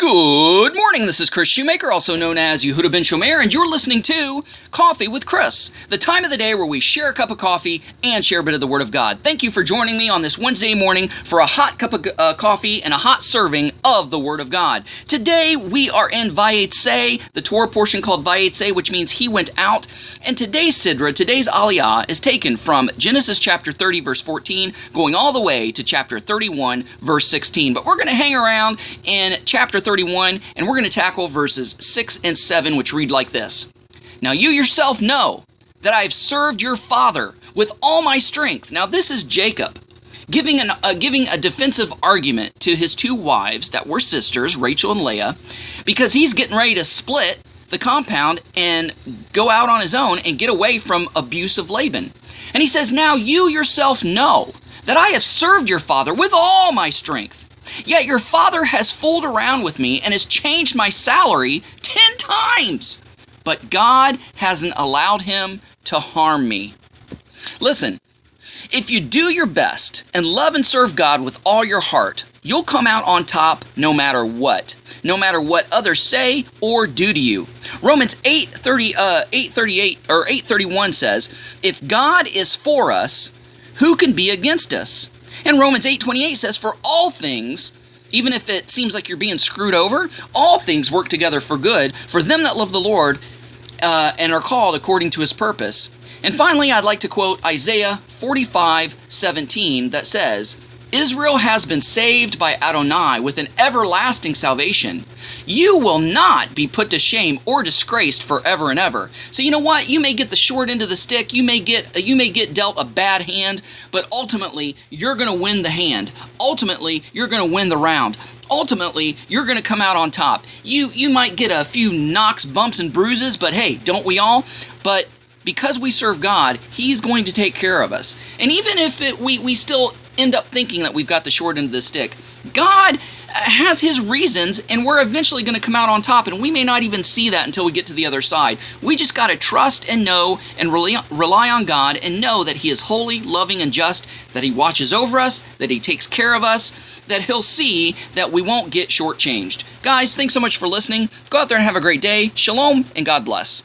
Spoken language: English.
Good morning. This is Kris Shoemaker, also known as Yehudah ben Shomeyr, and you're listening to Coffee with Kris, the time of the day where we share a cup of coffee and share a bit of the Word of God. Thank you for joining me on this Wednesday morning for a hot cup of uh, coffee and a hot serving of the Word of God. Today we are in Vayetze, the Torah portion called Vayetze, which means He went out. And today's Sidra, today's Aliyah, is taken from Genesis chapter 30, verse 14, going all the way to chapter 31, verse 16. But we're going to hang around in chapter 31, and we're going to tackle verses 6 and 7, which read like this Now you yourself know that I have served your father with all my strength. Now, this is Jacob giving, an, uh, giving a defensive argument to his two wives that were sisters, Rachel and Leah, because he's getting ready to split the compound and go out on his own and get away from abuse of Laban. And he says, Now you yourself know that I have served your father with all my strength. Yet your father has fooled around with me and has changed my salary ten times. But God hasn't allowed him to harm me. Listen, if you do your best and love and serve God with all your heart, you'll come out on top no matter what, no matter what others say or do to you. Romans 8, 30, uh, 838 or 831 says, If God is for us, who can be against us? And Romans 8:28 says for all things even if it seems like you're being screwed over, all things work together for good for them that love the Lord uh, and are called according to his purpose. And finally, I'd like to quote Isaiah 45 17 that says, Israel has been saved by Adonai with an everlasting salvation. You will not be put to shame or disgraced forever and ever. So you know what? You may get the short end of the stick. You may get uh, you may get dealt a bad hand, but ultimately you're going to win the hand. Ultimately, you're going to win the round. Ultimately, you're going to come out on top. You you might get a few knocks, bumps and bruises, but hey, don't we all? But because we serve God, He's going to take care of us. And even if it, we, we still end up thinking that we've got the short end of the stick, God has His reasons, and we're eventually going to come out on top, and we may not even see that until we get to the other side. We just got to trust and know and rely, on God and know that He is holy, loving, and just, that He watches over us, that He takes care of us, that He'll see that we won't get shortchanged. Guys, thanks so much for listening. Go out there and have a great day. Shalom, and God bless.